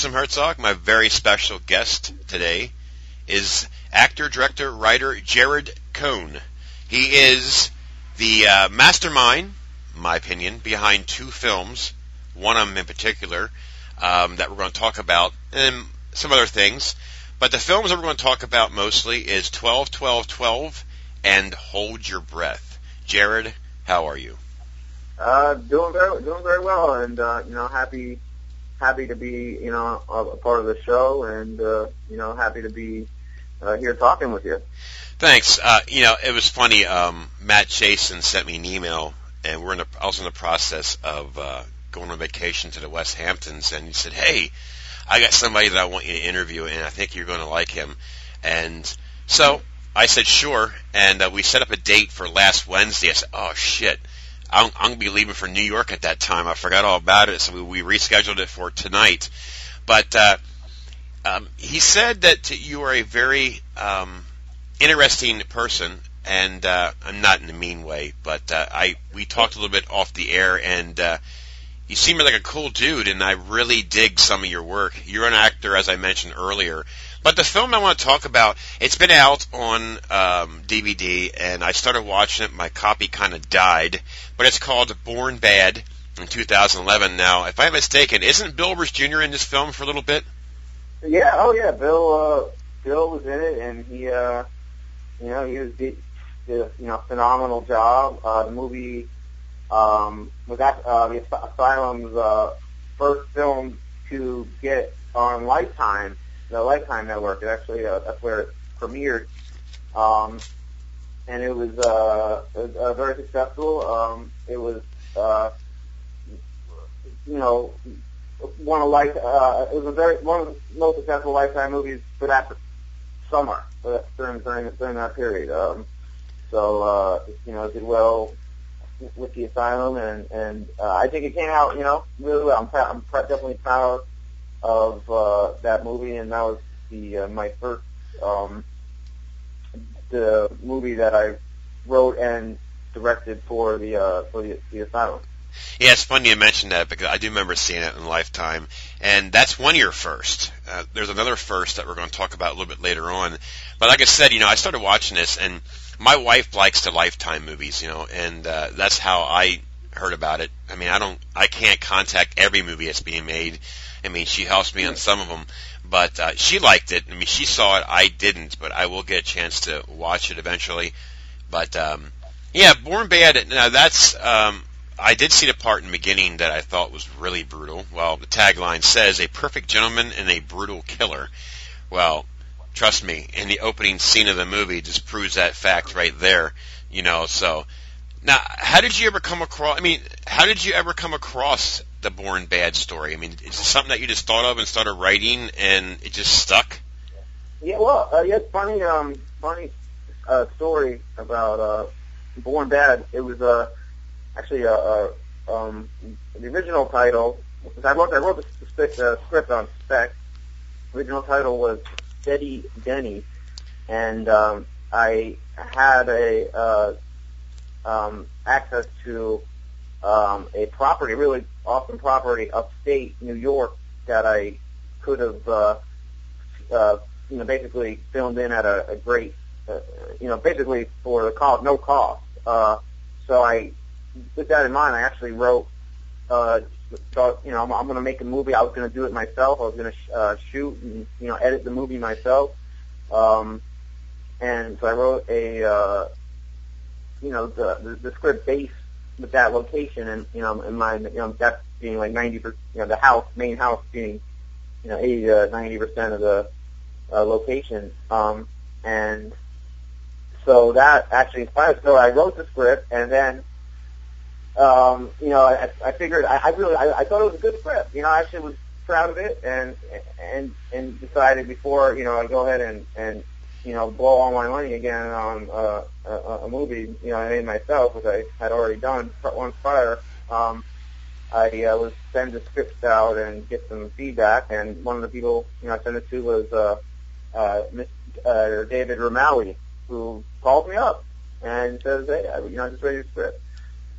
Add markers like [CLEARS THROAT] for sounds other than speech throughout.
Newsom Herzog. My very special guest today is actor, director, writer Jared Cohn. He is the uh, mastermind, in my opinion, behind two films, one of them in particular, um, that we're going to talk about, and some other things. But the films that we're going to talk about mostly is 12, 12, 12, and Hold Your Breath. Jared, how are you? Uh, doing very, doing very well, and uh, you know, happy, happy to be, you know, a, a part of the show, and uh, you know, happy to be uh, here talking with you. Thanks. Uh, you know, it was funny. Um, Matt Jason sent me an email, and we're in the, I was in the process of uh, going on vacation to the West Hamptons, and he said, "Hey, I got somebody that I want you to interview, and I think you're going to like him." And so I said, "Sure," and uh, we set up a date for last Wednesday. I said, "Oh shit." I'm, I'm to be leaving for New York at that time. I forgot all about it, so we, we rescheduled it for tonight. But uh, um, he said that you are a very um, interesting person, and uh, I'm not in a mean way, but uh, I we talked a little bit off the air, and uh, you seem like a cool dude, and I really dig some of your work. You're an actor, as I mentioned earlier. But the film I want to talk about, it's been out on um, DVD, and I started watching it. My copy kind of died, but it's called Born Bad in 2011. Now, if I'm mistaken, isn't Bill Rivers Jr. in this film for a little bit? Yeah, oh yeah, Bill. Uh, Bill was in it, and he, uh, you know, he was did, did a, you know phenomenal job. Uh, the movie um, was that uh, Asylum's uh, first film to get on Lifetime the Lifetime Network. It actually uh, that's where it premiered, um, and it was uh, uh, very successful. Um, it was uh, you know one of like uh, it was a very one of the most successful Lifetime movies for that summer for that, during during during that period. Um, so uh, you know it did well with the asylum, and and uh, I think it came out you know really well. I'm, pr- I'm pr- definitely proud of uh, that movie, and that was the uh, my first um, the movie that I wrote and directed for the uh, for the, the asylum. Yeah, it's funny you mentioned that because I do remember seeing it in Lifetime, and that's one year first. Uh, there's another first that we're going to talk about a little bit later on. But like I said, you know, I started watching this, and my wife likes the Lifetime movies, you know, and uh, that's how I heard about it. I mean, I don't, I can't contact every movie that's being made. I mean, she helps me on some of them, but uh, she liked it. I mean, she saw it. I didn't, but I will get a chance to watch it eventually. But um, yeah, Born Bad. Now that's um, I did see the part in the beginning that I thought was really brutal. Well, the tagline says a perfect gentleman and a brutal killer. Well, trust me, in the opening scene of the movie just proves that fact right there. You know, so now, how did you ever come across? I mean, how did you ever come across the Born Bad story? I mean, is it something that you just thought of and started writing, and it just stuck? Yeah, well, uh, yeah, it's funny, um, funny uh, story about uh, Born Bad. It was uh, actually a, uh, uh, um, the original title. I wrote I wrote the, the uh, script on spec. Original title was Steady Denny, and um, I had a uh, um, access to um, a property, really awesome property upstate New York that I could have, uh, uh, you know, basically filmed in at a, a great, uh, you know, basically for the cost, no cost. Uh, so I, with that in mind, I actually wrote, uh, thought, you know, I'm, I'm going to make a movie. I was going to do it myself. I was going to sh- uh, shoot and, you know, edit the movie myself. Um, and so I wrote a, uh, you know, the, the, the script based with that location and, you know, in my, you know, that being like 90 percent, you know, the house, main house being, you know, 80 to 90 percent of the uh, location. Um, and so that actually inspired. So I wrote the script and then, um, you know, I, I figured I, I really, I, I thought it was a good script. You know, I actually was proud of it and, and, and decided before, you know, I go ahead and, and you know, blow all my money again on uh, a, a movie, you know, I made myself, which I had already done once prior. Um, I uh, was send the scripts out and get some feedback, and one of the people, you know, I sent it to was uh, uh, Miss, uh, David Rimawi, who called me up and says, "Hey, I, you know, I just read your script."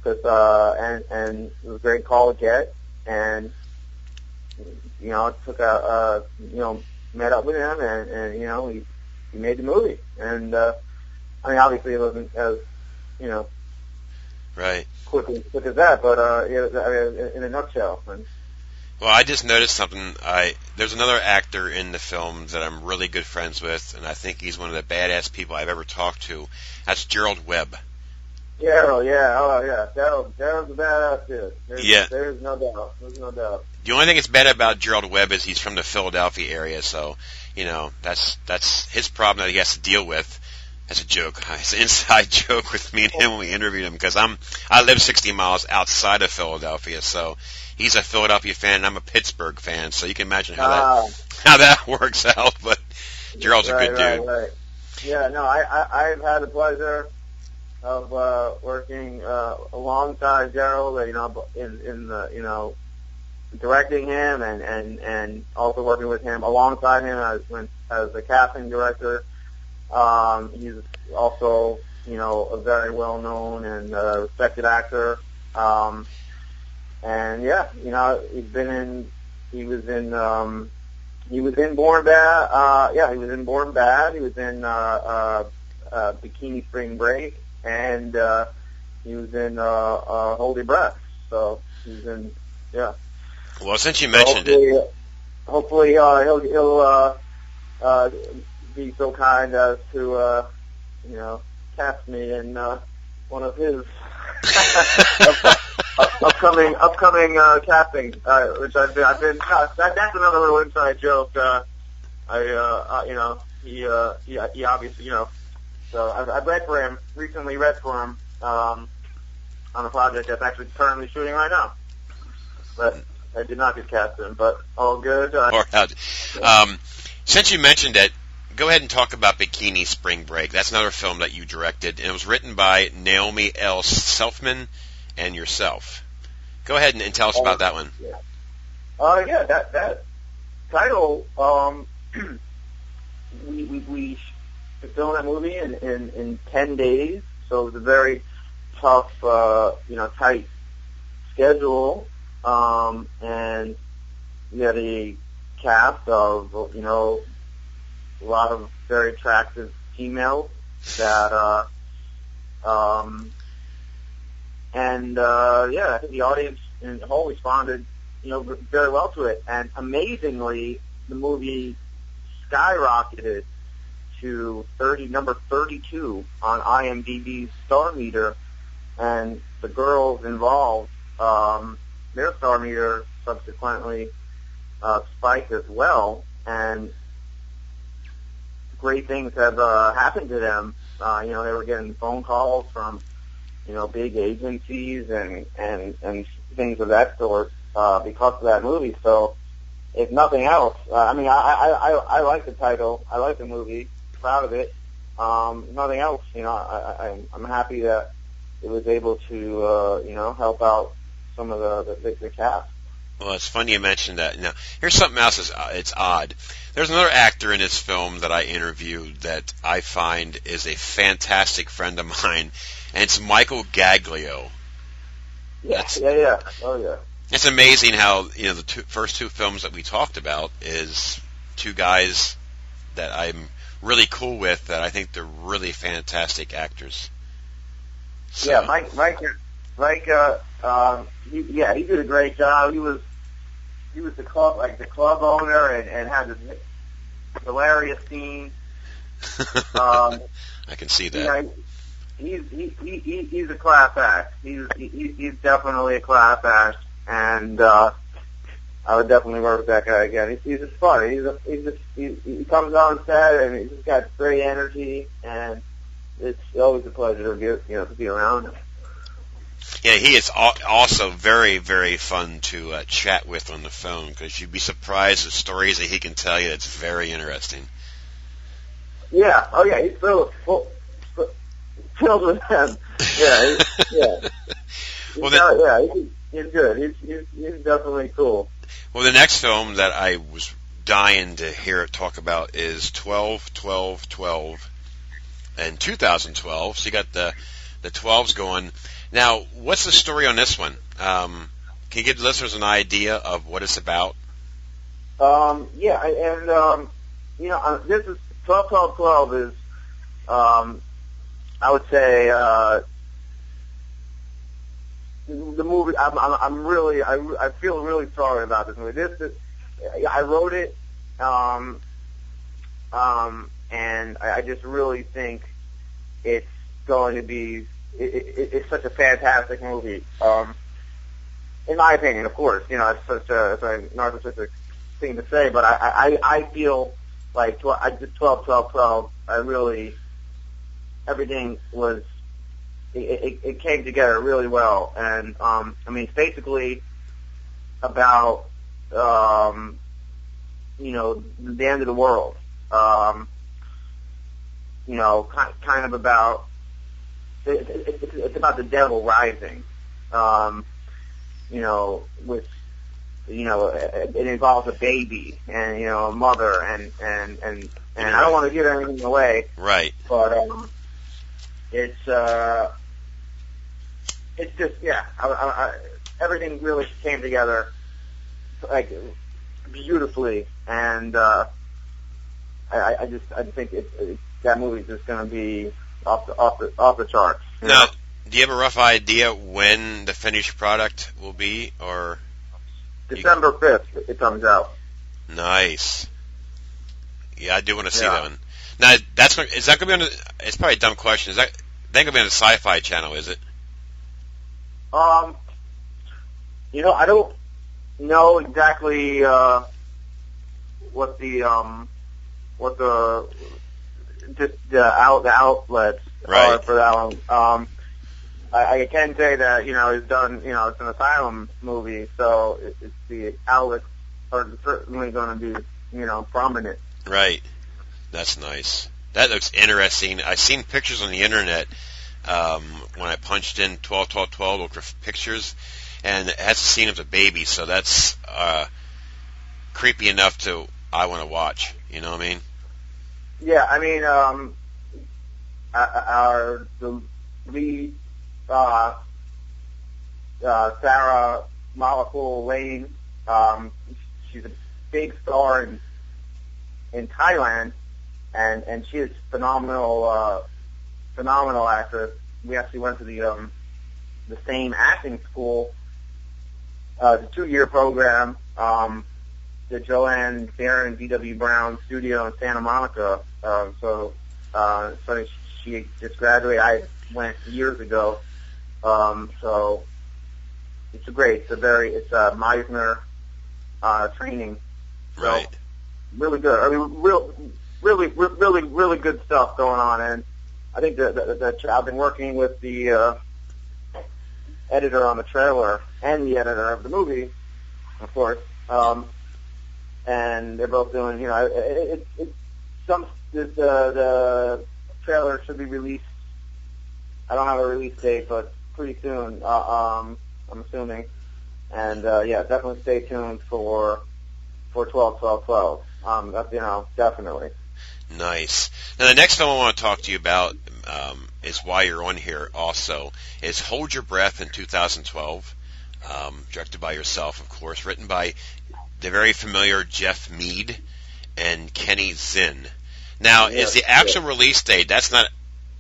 Cause, uh, and and it was a great call to get, and you know, took a, uh, you know, met up with him, and, and you know, he he made the movie. And uh, I mean, obviously, it wasn't as you know, right, quick quick as that, but uh, it, I mean, in a nutshell. And, well, I just noticed something. I there's another actor in the film that I'm really good friends with, and I think he's one of the badass people I've ever talked to. That's Gerald Webb. Daryl, yeah, oh yeah, Daryl, Daryl's a badass dude. There's, Yeah. there's no doubt, there's no doubt. The only thing that's bad about Gerald Webb is he's from the Philadelphia area, so you know that's that's his problem that he has to deal with. That's a joke. [LAUGHS] It's an inside [LAUGHS] joke with me and him when we interviewed him because I'm I live 60 miles outside of Philadelphia, so he's a Philadelphia fan and I'm a Pittsburgh fan, so you can imagine how Ah, that [LAUGHS] how that works out. But Gerald's a right, good right, dude. Right. Yeah, no, I, I I've had the pleasure of uh, working uh, alongside Gerald, you know, in in the you know directing him and and and also working with him alongside him as when as the casting director. Um, he's also you know a very well known and uh, respected actor. Um, and yeah, you know, he's been in. He was in. Um, he was in Born Bad. Uh, yeah, he was in Born Bad. He was in uh, uh, uh, Bikini Spring Break, and uh, he was in uh, uh, Holy Breath. So he's in. Yeah. Well, since you mentioned it, hopefully, hopefully uh, he'll he'll uh, uh, be so kind as to uh, you know cast me in uh, one of his [LAUGHS] upcoming upcoming uh, casting, uh, which I've been I've been uh, that, that's another little inside joke. Uh, I uh, uh, you know he uh, he, he obviously you know so I've, I've read for him recently read for him um, on a project that's actually currently shooting right now, but I did not get cast in, but all good. Uh. Um, since you mentioned it, go ahead and talk about Bikini Spring Break. That's another film that you directed, and it was written by Naomi L. Selfman and yourself. Go ahead and, and tell us about that one. Uh, yeah, that that title. Um, [CLEARS THROAT] we we we filmed that movie in, in in ten days, so it was a very tough, uh, you know, tight schedule. Um, and we had a cast of you know a lot of very attractive females that uh, um, and uh, yeah, I think the audience in whole responded, you know, very well to it. And amazingly, the movie skyrocketed to 30, number 32 on IMDb's star meter, and the girls involved, um, their star meter subsequently uh, spiked as well, and great things have uh, happened to them. Uh, you know, they were getting phone calls from you know, big agencies and and and things of that sort uh, because of that movie. So, if nothing else, uh, I mean, I, I I I like the title. I like the movie. Proud of it. Um, nothing else, you know, I, I I'm happy that it was able to uh, you know help out some of the the, the cast. Well, it's funny you mentioned that. Now, here's something else. That's, uh, it's odd. There's another actor in this film that I interviewed that I find is a fantastic friend of mine, and it's Michael Gaglio. Yeah, That's- yeah, yeah. Oh yeah. It's amazing how you know the two, first two films that we talked about is two guys that I'm really cool with that I think they're really fantastic actors. So, Yeah, Mike, Mike, Mike, uh, um, he, yeah, he did a great job. He was, he was the club, like the club owner, and, and had this hilarious scene. [LAUGHS] Um, I can see that. you know, he's he, he, he he's a class act. He's he, he's definitely a class act, and uh, I would definitely work with that guy again. He's, he's just funny. He's a, he's just he, he comes on set and he's just got great energy, and it's always a pleasure to get you know to be around him. Yeah, he is also very, very fun to uh, chat with on the phone because you'd be surprised at stories that he can tell you. It's very interesting. Yeah. Oh yeah. He's filled full, filled with them. Yeah. [LAUGHS] He's, yeah. He's Well, got- yeah. He's, he's good. He's, he's he's definitely cool. Well, the next film that I was dying to hear it talk about is 12, 12, 12, and 2012. So you got the the 12s going. Now, what's the story on this one? Um, can you give the listeners an idea of what it's about? Um, yeah, and um, you know, uh, this is twelve, twelve, twelve is, um, I would say, uh, the movie. I'm, I'm, I'm really, I, I feel really sorry about this movie. This, is, I wrote it, um, um, and I, I just really think it's going to be. It, it, it's such a fantastic movie. Um, in my opinion, of course, you know, it's such a, it's a narcissistic thing to say, but I, I, I feel like tw- I did 12, 12, 12. I really, everything was, it, it, came together really well. And, um, I mean, it's basically about, um, you know, the end of the world. Um, you know, kind, kind of about, it, it, it, it's about the devil rising. Um, you know, with you know, it, it involves a baby and you know a mother and and and and I don't want to give anything away, Right. but um, it's uh, it's just yeah, I, I, I, everything really came together like beautifully, and uh, I, I just I think it, it that movie's just going to be off the off the off the charts. Now, know? do you have a rough idea when the finished product will be, or December fifth, it comes out. nice? Yeah, I do want to see Yeah. that one. Now, that's is that going to be on? It's probably a dumb question. Is that that going to be on the Sci-Fi Channel? Is it? Um, you know, I don't know exactly uh, what the um, what the just the out the outlets are for that one. Um, I, I can say that you know it's done. You know, it's an asylum movie, so it, it's the outlets are certainly going to be you know prominent. Right. That's nice. That looks interesting. I've seen pictures on the internet um, when I punched in 12, 12, 12, looked for pictures, and it has a scene of the baby, so that's uh, creepy enough to I want to watch. You know what I mean? Yeah, I mean, um, uh, our the lead, uh, uh, Sarah Malakul Lane, um, she's a big star in in Thailand, and and she is phenomenal, uh, phenomenal actress. We actually went to the um, the same acting school, uh, the two year program. Um, the Joanne Baron D.W. Brown studio in Santa Monica. Um, so, uh, funny, she just graduated. I went years ago. Um, so it's a great, it's a very, it's a Meisner, uh, training. So, Right. Really good. I mean, real, really, really, really good stuff going on. And I think that, that, that I've been working with the, uh, editor on the trailer and the editor of the movie, of course. Um, and they're both doing, you know, it, it, it, some the, the trailer should be released. I don't have a release date, but pretty soon. Uh, um, I'm assuming, and uh, yeah, definitely stay tuned for for twelve, twelve, twelve. Um, that's you know, definitely. Nice. Now, the next film I want to talk to you about um, is why you're on here. Also, is Hold Your Breath in 2012, um, directed by yourself, of course, written by the very familiar Jeff Mead and Kenny Zinn. Now, Yes, is the actual release date? That's not.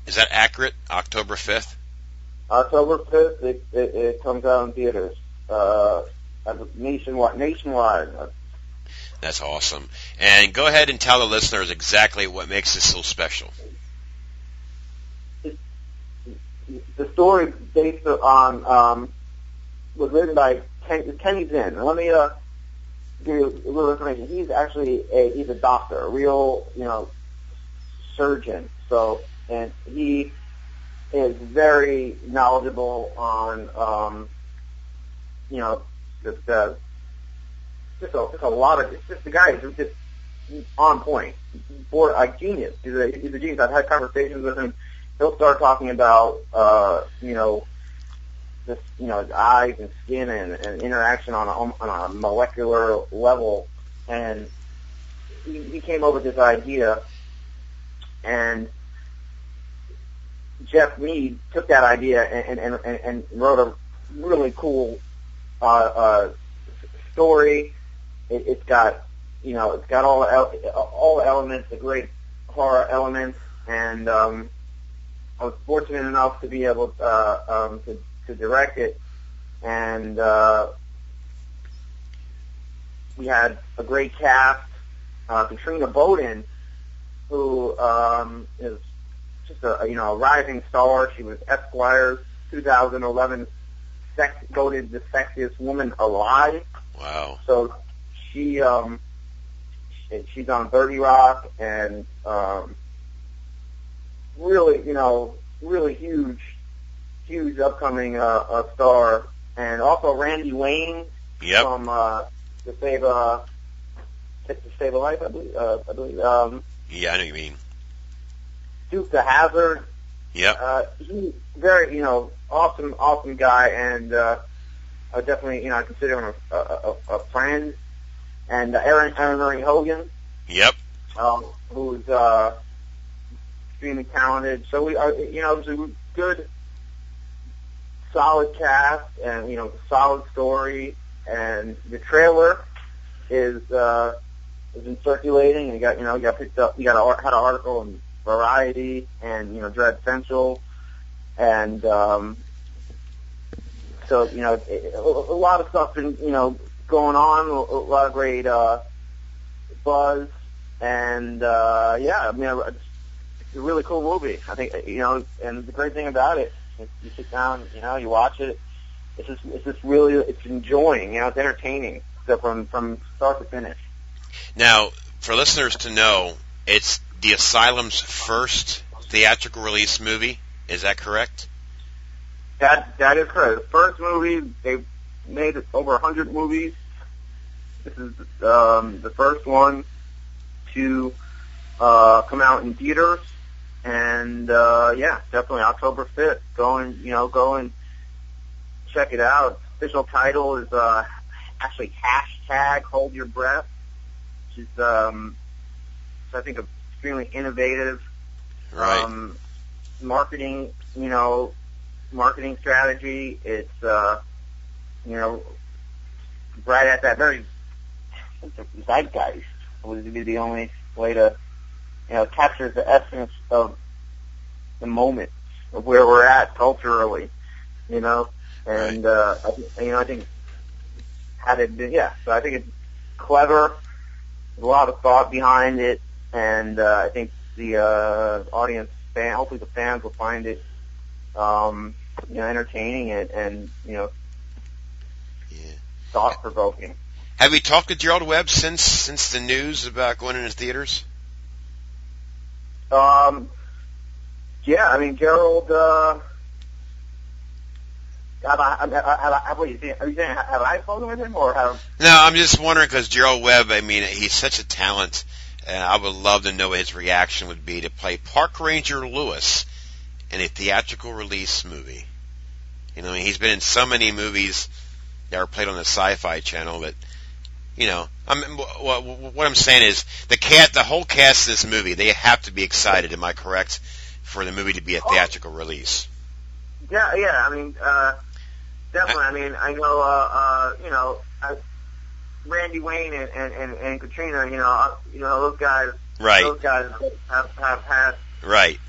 Is that accurate? October 5th. October fifth, it, it, it comes out in theaters. Uh, nationwide. Nationwide. That's awesome. And go ahead and tell the listeners exactly what makes this so special. the story based on um, was written by Ken, Kenny Zinn. Let me uh, give you a little information. He's actually a he's a doctor, a real you know surgeon. So and he is very knowledgeable on um, you know the, uh, just a, just a lot of just the guy is just on point, board like genius. He's a he's a genius. I've had conversations with him he'll start talking about uh, you know this you know his eyes and skin and, and interaction on a on a molecular level, and he, he came up with this idea, and Jeff Mead took that idea and and, and, and wrote a really cool uh, uh, story. It, it's got you know, it's got all all elements, the great horror elements, and um, I was fortunate enough to be able uh, um, to to direct it, and uh, we had a great cast. Uh, Katrina Bowden, who um, is just a you know a rising star. She was Esquire's 2011 sex voted the sexiest woman alive. Wow. So she um she's on 30 Rock and um really you know really huge huge upcoming uh, uh star and also Randy Wayne Yep. from uh to save uh to save a life I believe uh, I believe um Yeah, I know you mean. Duke the Hazzard Yep. uh, he's very, you know, awesome, awesome guy, and uh, I definitely, you know, I consider him a, a, a, a friend. And uh, Aaron, Erin Marie Hogan, Yep. um, who's uh, extremely talented. So we, are, you know, it was a good, solid cast, and you know, solid story. And the trailer is uh, has been circulating, and you got, you know, you got picked up. You got a, had an article in Variety and you know Dread Central, and um, so you know it, a, a lot of stuff been you know going on, a, lot of great uh, buzz, and uh, yeah, I mean it's it's a really cool movie. I think you know, and the great thing about it, is you sit down, you know, you watch it. It's just it's just really it's enjoying, you know, it's entertaining. So from from start to finish. Now, for listeners to know, it's the Asylum's first theatrical release movie. Is that correct? That that is correct. The first movie they made over a hundred movies. This is um, the first one to uh, come out in theaters, and uh, yeah, definitely October fifth. Go and you know go and check it out. Official title is uh, actually hashtag Hold Your Breath, which is um, so I think extremely innovative Right. um, marketing, you know, marketing strategy. It's, uh, you know, right at that very zeitgeist would be the only way to, you know, capture the essence of the moment of where we're at culturally, you know, and uh, I, think- you know, I think had it been, yeah, so I think it's clever, a lot of thought behind it, and uh, I think the uh, audience, fan, hopefully the fans will find it, um, you know, entertaining and, and you know, Yeah. thought provoking. Have you talked to Gerald Webb since since the news about going into theaters? Um, yeah, I mean, Gerald. Uh, have I? Have I? Have I have, what are you saying? Are you saying have I spoken with him or have? No, I'm just wondering because Gerald Webb. I mean, he's such a talent, and I would love to know what his reaction would be to play Park Ranger Lewis in a theatrical release movie. You know, he's been in so many movies that are played on the Sci-Fi Channel that, you know, I'm, what, what I'm saying is the cat, the whole cast of this movie, they have to be excited. Am I correct? For the movie to be a theatrical release. Yeah, yeah. I mean, uh, definitely. I mean, I know. Uh, uh, you know, I, Randy Wayne and, and, and, and Katrina. You know, uh, you know those guys. Right, Those guys have have had right,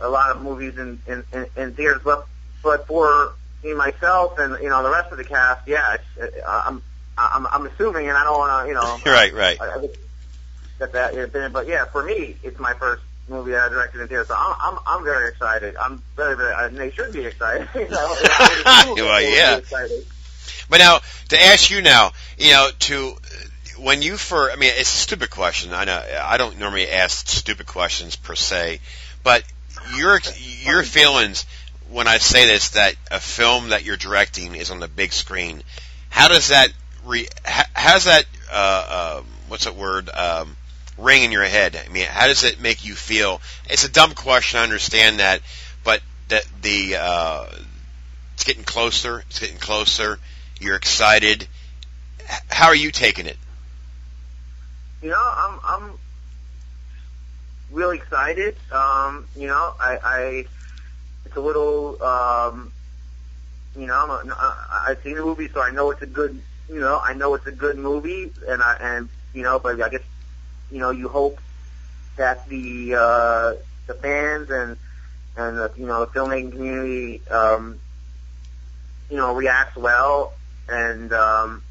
a lot of movies in in, in, in theaters, but but for me myself and you know the rest of the cast, yeah, it's, uh, I'm I'm I'm assuming, and I don't want to you know [LAUGHS] right, right. I, I that that has been, but yeah, for me, it's my first movie that I directed in theaters, so I'm I'm I'm very excited. I'm very very, and they should be excited. [LAUGHS] You know, [LAUGHS] Well, yeah. But now, to ask you now, you know, to when you for, I mean, it's a stupid question. I know I don't normally ask stupid questions per se, but your your feelings when I say this that a film that you're directing is on the big screen. How does that re? How, how that uh, uh, what's that word? Um, ring in your head. I mean, how does it make you feel? It's a dumb question. I understand that, but that the uh, it's getting closer. It's getting closer. You're excited. How are you taking it? You know, I'm I'm really excited. Um, you know, I, I it's a little um, you know, I'm a, I've seen the movie, so I know it's a good. You know, I know it's a good movie, and I and you know, but I guess you know you hope that the uh, the fans and and the, you know the filmmaking community um, you know reacts well and um,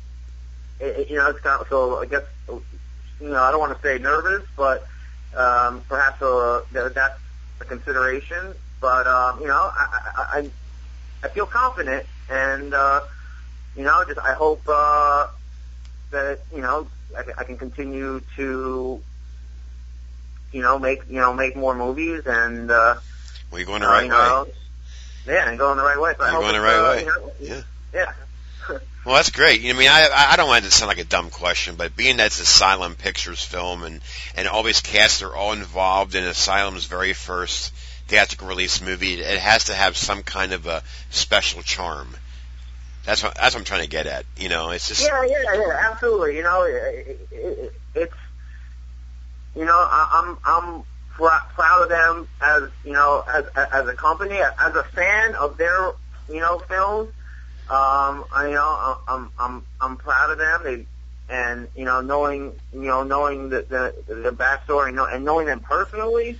it, you know it's kind of, so I guess you know I don't want to say nervous but um, perhaps uh, that, that's a consideration but um, you know I, I, I I feel confident and uh, you know just I hope uh, that you know I, can- I can continue to you know make you know make more movies and uh, you're going the uh, right you way. yeah and going the right way. So You're going the right uh, way. you know, Yeah. yeah. [LAUGHS] Well, that's great. I mean, I I don't want it to sound like a dumb question, but being that it's Asylum Pictures film and and all these casts are all involved in Asylum's very first theatrical release movie, it has to have some kind of a special charm. That's what that's what I'm trying to get at. You know, it's just Yeah, yeah, yeah, absolutely. You know, it, it, it, it's you know, I, I'm I'm pr- proud of them as you know as as a company, as a fan of their you know films. Um, I, you know, I'm I'm I'm proud of them. They and you know knowing you know knowing the the, the backstory and, know, and knowing them personally.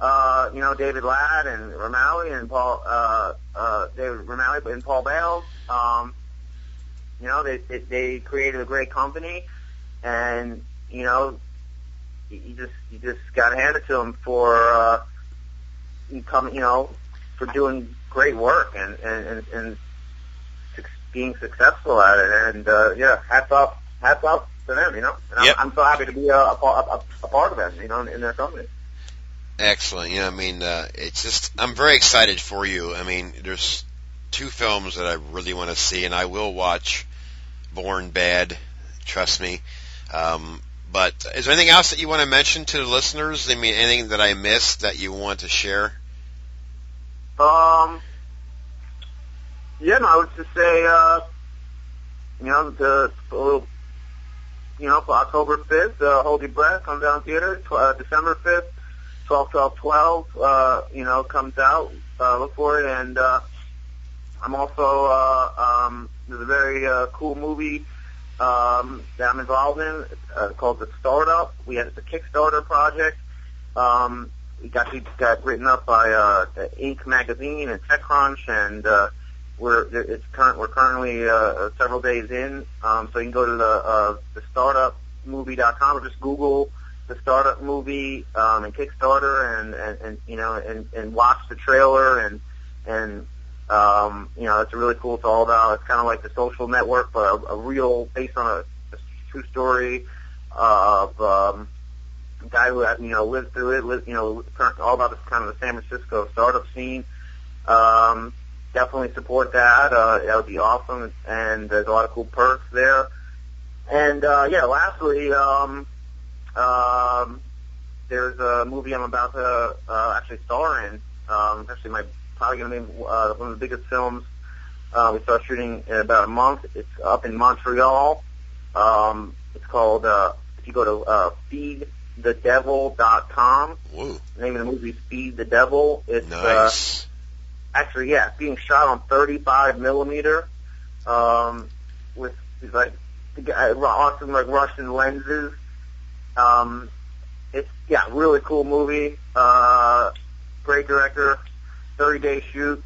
Uh, you know, David Latt and Rimawi and Paul, uh, uh, David Rimawi and Paul Bales. Um, you know, they, they they created a great company, and you know, you just you just got to hand it to them for uh, you come, you know, for doing great work and and and, and being successful at it. And uh, yeah, hats off, hats off to them. You know, and Yep. I'm, I'm so happy to be a, a, part- a, a part of them. You know, in their company. Excellent. You know, I mean, uh, it's just I'm very excited for you. I mean, there's two films that I really want to see, and I will watch Born Bad. Trust me. Um, but is there anything else that you want to mention to the listeners? I mean, anything that I missed that you want to share? Um, yeah, no, I would just say, uh, you know, the little, you know, for October 5th, uh, Hold Your Breath, come down theater, uh, December 5th, 12, 12, 12, uh, you know, comes out, uh, look for it, and, uh, I'm also, uh, um, there's a very, uh, cool movie, um, that I'm involved in, uh, called The Startup. We had, a Kickstarter project, um, it actually got written up by uh, the Inc. magazine and TechCrunch, and uh, we're it's current. We're currently uh, several days in, um, so you can go to the uh, the startupmovie.com or just Google the startup movie um, and Kickstarter, and, and, and you know, and, and watch the trailer, and and um, you know, it's really cool. It's all about. It's kind of like the Social Network, but a, a real based on a, a true story of. Um, a guy who you know lived through it, lived, you know, all about this kind of the San Francisco startup scene. Um, definitely support that. Uh, that would be awesome, and there's a lot of cool perks there. And uh, yeah, lastly, um, um, there's a movie I'm about to uh, actually star in. Um, actually, my probably going to be uh, one of the biggest films. Uh, we start shooting in about a month. It's up in Montreal. Um, it's called. Uh, if you go to uh, feedthedevil.com, Woo, the name of the movie is Feed the Devil. It's uh, actually yeah, being shot on 35 millimeter, um, with these, like the guy- awesome like Russian lenses. Um, it's yeah, really cool movie. Uh, great director, 30 day shoot.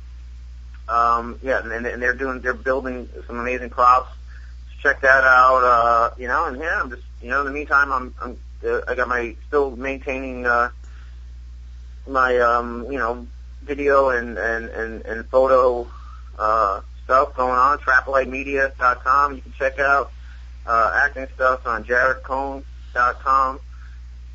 Um, yeah, and, and they're doing they're building some amazing props. Check that out. Uh, you know, and yeah, I'm just you know in the meantime I'm I'm uh, I got my still maintaining uh, my um, you know video and and and, and photo uh, stuff going on. Traplightmedia.com. You can check out uh, acting stuff on jaredcohn.com.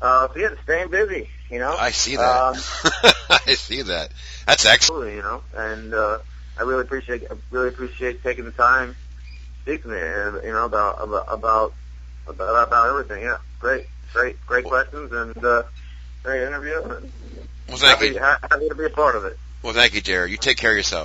Uh, so yeah, staying busy, you know. I see that. Um, [LAUGHS] I see that. That's excellent. you know, and uh, I really appreciate I really appreciate taking the time to speak to me, and you know about about about about, about everything. Yeah, great, great, great questions, and uh, great interview. And Well, thank happy, you. ha- happy to be a part of it. Well, thank you, Jared. You take care of yourself.